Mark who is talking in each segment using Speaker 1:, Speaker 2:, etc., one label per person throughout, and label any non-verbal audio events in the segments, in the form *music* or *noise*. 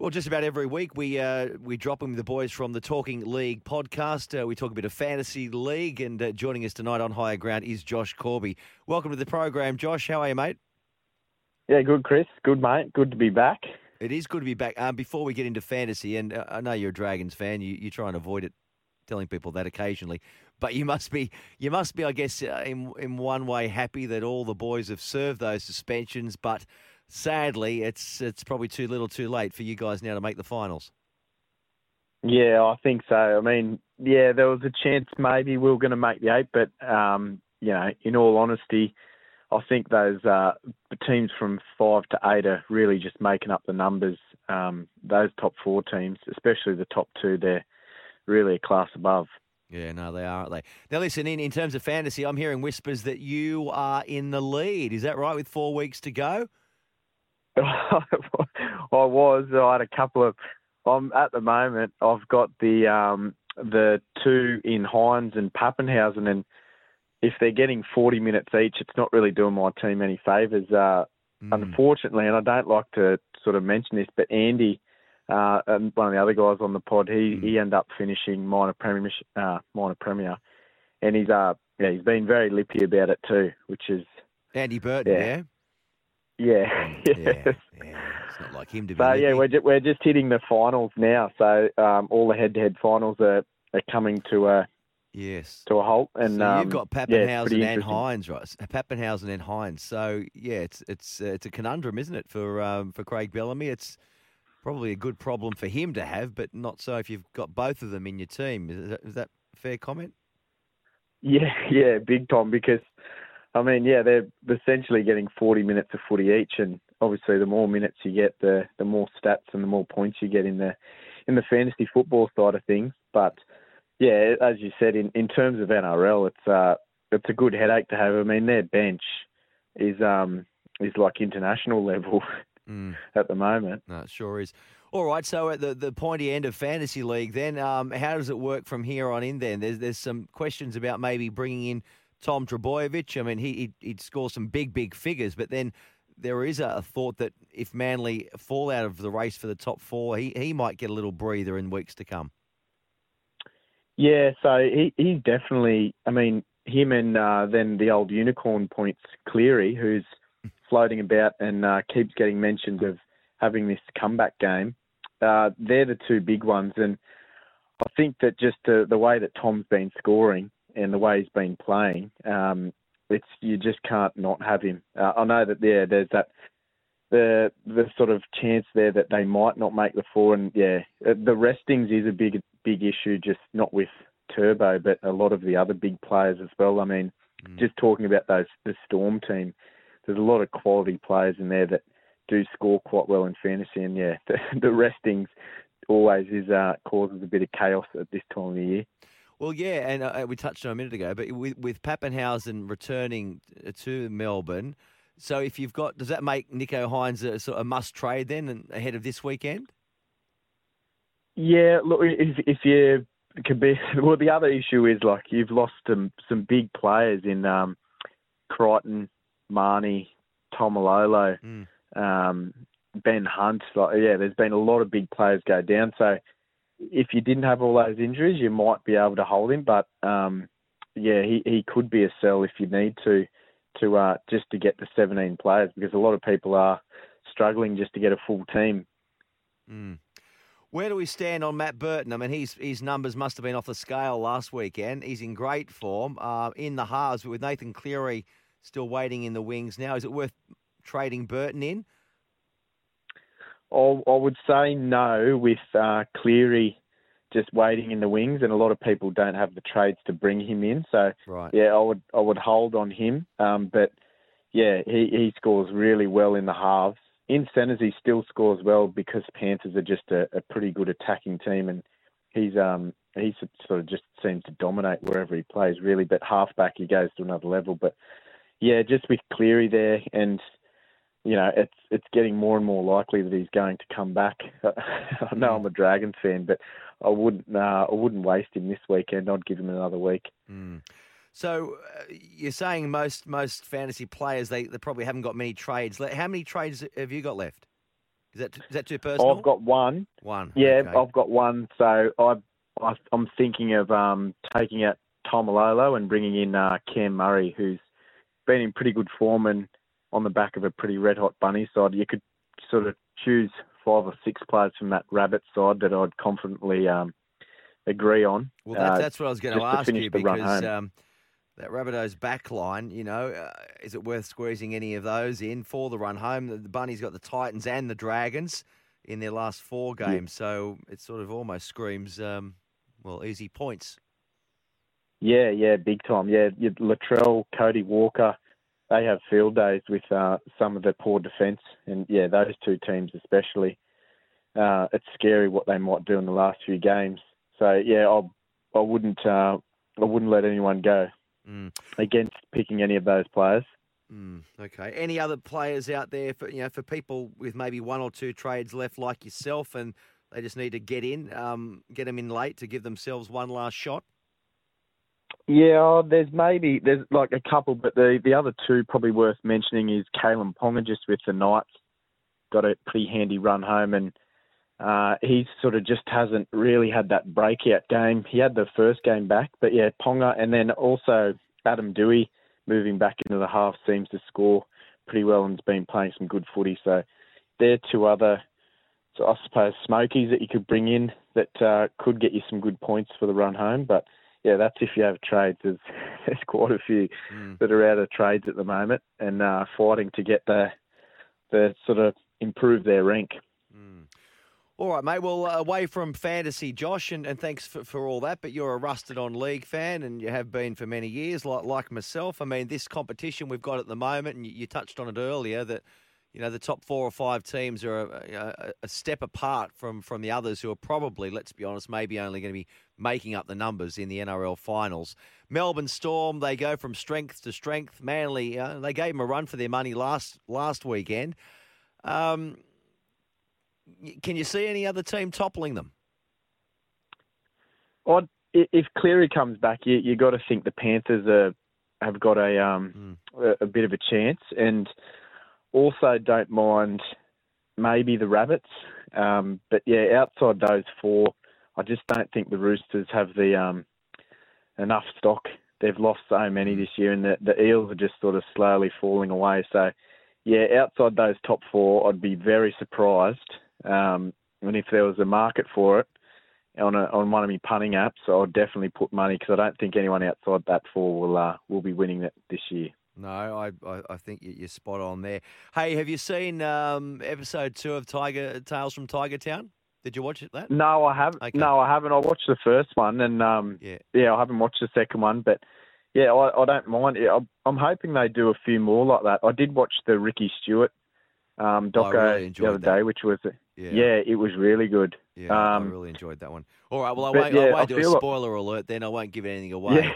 Speaker 1: Well, just about every week we uh, we drop in with the boys from the Talking League podcast. Uh, we talk a bit of fantasy league, and uh, joining us tonight on Higher Ground is Josh Corby. Welcome to the program, Josh. How are you, mate?
Speaker 2: Yeah, good, Chris. Good, mate. Good to be back.
Speaker 1: It is good to be back. Um, before we get into fantasy, and uh, I know you're a Dragons fan, you, you try and avoid it, telling people that occasionally, but you must be, you must be, I guess, uh, in in one way happy that all the boys have served those suspensions, but sadly, it's it's probably too little, too late for you guys now to make the finals.
Speaker 2: Yeah, I think so. I mean, yeah, there was a chance maybe we were going to make the eight, but um, you know, in all honesty, I think those uh, teams from five to eight are really just making up the numbers. Um, those top four teams, especially the top two, they're really a class above.
Speaker 1: Yeah, no, they are, aren't they? Now, listen, in, in terms of fantasy, I'm hearing whispers that you are in the lead. Is that right with four weeks to go? *laughs*
Speaker 2: I was. I had a couple of. I'm at the moment. I've got the um, the two in Hynes and Papenhuyzen, and if they're getting 40 minutes each, it's not really doing my team any favours. Uh, mm. Unfortunately, and I don't like to sort of mention this, but Andy, uh, and one of the other guys on the pod, he mm. he ended up finishing minor premier, uh, minor premier, and he's uh yeah he's been very lippy about it too, which is
Speaker 1: Andy Burton, yeah. yeah?
Speaker 2: Yeah, *laughs*
Speaker 1: yeah, yeah. It's not like him to be.
Speaker 2: So yeah, we're just, we're just hitting the finals now. So um, all the head-to-head finals are, are coming to a
Speaker 1: yes
Speaker 2: to a halt. And
Speaker 1: so
Speaker 2: um,
Speaker 1: you've got Papenhuyzen yeah, and Hynes, right? Papenhuyzen and Hynes. So yeah, it's it's uh, it's a conundrum, isn't it, for um, for Craig Bellamy? It's probably a good problem for him to have, but not so if you've got both of them in your team. Is that, is that fair comment?
Speaker 2: Yeah, *laughs* yeah, big time because I mean, yeah, they're essentially getting 40 minutes of footy each, and obviously, the more minutes you get, the the more stats and the more points you get in the in the fantasy football side of things. But yeah, as you said, in, in terms of NRL, it's uh it's a good headache to have. I mean, their bench is um is like international level *laughs* mm. at the moment.
Speaker 1: No, it sure is. All right, so at the, the pointy end of fantasy league, then um, how does it work from here on in? Then there's there's some questions about maybe bringing in Tom Trbojevic. I mean, he, he'd, he'd score some big, big figures, but then there is a, thought that if Manly fall out of the race for the top four, he, he might get a little breather in weeks to come.
Speaker 2: Yeah, so he, he's definitely, I mean, him and uh, then the old unicorn points, Cleary, who's *laughs* floating about and uh, keeps getting mentioned of having this comeback game. Uh, they're the two big ones. And I think that just uh, the way that Tom's been scoring, and the way he's been playing, um, it's you just can't not have him. Uh, I know that yeah, there's that the the sort of chance there that they might not make the four, and yeah, uh, the restings is a big big issue, just not with Turbo, but a lot of the other big players as well. I mean, mm. just talking about those the Storm team, there's a lot of quality players in there that do score quite well in fantasy, and yeah, *laughs* the, the restings always is uh, causes a bit of chaos at this time of the year.
Speaker 1: Well, yeah, and uh, we touched on a minute ago, but with, with Papenhuyzen returning uh, to Melbourne, so if you've got, does that make Nicho Hynes a, sort of must trade then ahead of this weekend?
Speaker 2: Yeah, look, if, if you could be, *laughs* well, the other issue is like you've lost some some big players in um, Crichton, Mahoney, Taumalolo, mm. um, Ben Hunt. Like, yeah, there's been a lot of big players go down, so if you didn't have all those injuries, you might be able to hold him. But um, yeah, he, he could be a sell if you need to to uh, just to get the 17 players because a lot of people are struggling just to get a full team.
Speaker 1: Mm. Where do we stand on Matt Burton? I mean, his his numbers must have been off the scale last weekend. He's in great form uh, in the halves, but with Nathan Cleary still waiting in the wings now, is it worth trading Burton in?
Speaker 2: I, would say no with uh, Cleary just waiting in the wings, and a lot of people don't have the trades to bring him in. So
Speaker 1: right.
Speaker 2: yeah, I would I would hold on him. Um, but yeah, he, he scores really well in the halves in centres he still scores well because Panthers are just a, a pretty good attacking team, and he's um he sort of just seems to dominate wherever he plays really. But halfback he goes to another level. But yeah, just with Cleary there, and you know it's it's getting more and more likely that he's going to come back. *laughs* I know I'm a Dragons fan, but I wouldn't uh, I wouldn't waste him this weekend. I'd give him another week.
Speaker 1: Mm. So uh, you're saying most most fantasy players they, they probably haven't got many trades. How many trades have you got left? Is that is that too personal?
Speaker 2: I've got one.
Speaker 1: One.
Speaker 2: Yeah,
Speaker 1: okay.
Speaker 2: I've got one. So I, I I'm thinking of um, taking out Taumalolo and bringing in uh, Cam Murray, who's been in pretty good form and on the back of a pretty red hot bunny side. You could sort of choose five or six players from that rabbit side that I'd confidently um, agree on.
Speaker 1: Well, that's, uh, that's what I was going to ask
Speaker 2: to
Speaker 1: you because um, that Rabbitohs back line, you know, uh, is it worth squeezing any of those in for the run home? The, the Bunnies got the Titans and the Dragons in their last four games, yeah. so it sort of almost screams, um, well, easy points.
Speaker 2: Yeah, yeah, big time. Yeah, Latrell, Cody Walker, they have field days with uh, some of the poor defence, and yeah, those two teams especially. Uh, it's scary what they might do in the last few games. So yeah, I I wouldn't uh, I wouldn't let anyone go mm. against picking any of those players.
Speaker 1: Mm, okay. Any other players out there for you know for people with maybe one or two trades left, like yourself, and they just need to get in, um, get them in late to give themselves one last shot?
Speaker 2: Yeah, oh, there's maybe there's like a couple, but the the other two probably worth mentioning is Kalyn Ponga just with the Knights, got a pretty handy run home, and uh, he sort of just hasn't really had that breakout game. He had the first game back, but yeah, Ponga, and then also Adam Doueihi moving back into the half seems to score pretty well and's been playing some good footy. So they're two other, so I suppose, smokies that you could bring in that uh, could get you some good points for the run home. But yeah, that's if you have trades. There's, *laughs* there's quite a few mm. that are out of trades at the moment and uh, fighting to get the the sort of improve their rank.
Speaker 1: Mm. All right, mate. Well, uh, away from fantasy, Josh, and, and thanks for, for all that. But you're a rusted on league fan, and you have been for many years, like like myself. I mean, this competition we've got at the moment, and you, you touched on it earlier that you know the top four or five teams are a, a, a, step apart from from the others who are probably, let's be honest, maybe only going to be making up the numbers in the NRL finals. Melbourne Storm, they go from strength to strength. Manly, uh, they gave them a run for their money last last weekend. Um, can you see any other team toppling them?
Speaker 2: Well, if Cleary comes back, you you got to think the Panthers are, have got a um mm. a, a, bit of a chance, and also don't mind maybe the Rabbits. Um, but yeah, outside those four, I just don't think the Roosters have the um enough stock. They've lost so many this year, and the the Eels are just sort of slowly falling away. So yeah, outside those top four, I'd be very surprised um, and if there was a market for it on a, on one of my punting apps, I'd definitely put money because I don't think anyone outside that four will uh, will be winning it this year.
Speaker 1: No, I, I, I think you're spot on there. Hey, have you seen um, episode two of Tiger Tales from Tiger Town? Did you watch it? That?
Speaker 2: No, I haven't. Okay. No, I haven't. I watched the first one, and um, yeah, yeah, I haven't watched the second one, but yeah, I, I don't mind. I'm hoping they do a few more like that. I did watch the Ricky Stuart um, doco really the other that. day, which was yeah. yeah. it was really good.
Speaker 1: Yeah, um, I really enjoyed that one. All right, well, I won't, yeah, I won't do a spoiler like... alert then. I won't give anything away.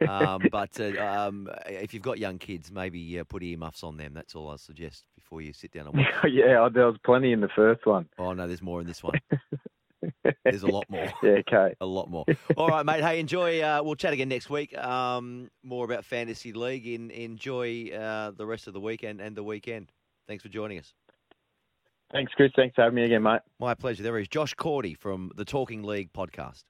Speaker 1: Yeah. um, *laughs* but uh, um, if you've got young kids, maybe uh, put earmuffs on them. That's all I suggest before you sit down and watch. *laughs*
Speaker 2: yeah, there was plenty in the first one.
Speaker 1: Oh no, there's more in this one. *laughs* There's a lot more.
Speaker 2: yeah, okay.
Speaker 1: A lot more. All right, mate. Hey, enjoy. Uh, we'll chat again next week. Um, more about fantasy league. In, enjoy uh, the rest of the weekend and the weekend. Thanks for joining us.
Speaker 2: Thanks, Chris. Thanks for having me again, mate.
Speaker 1: My pleasure. There is Josh Cordy from the Talking League podcast.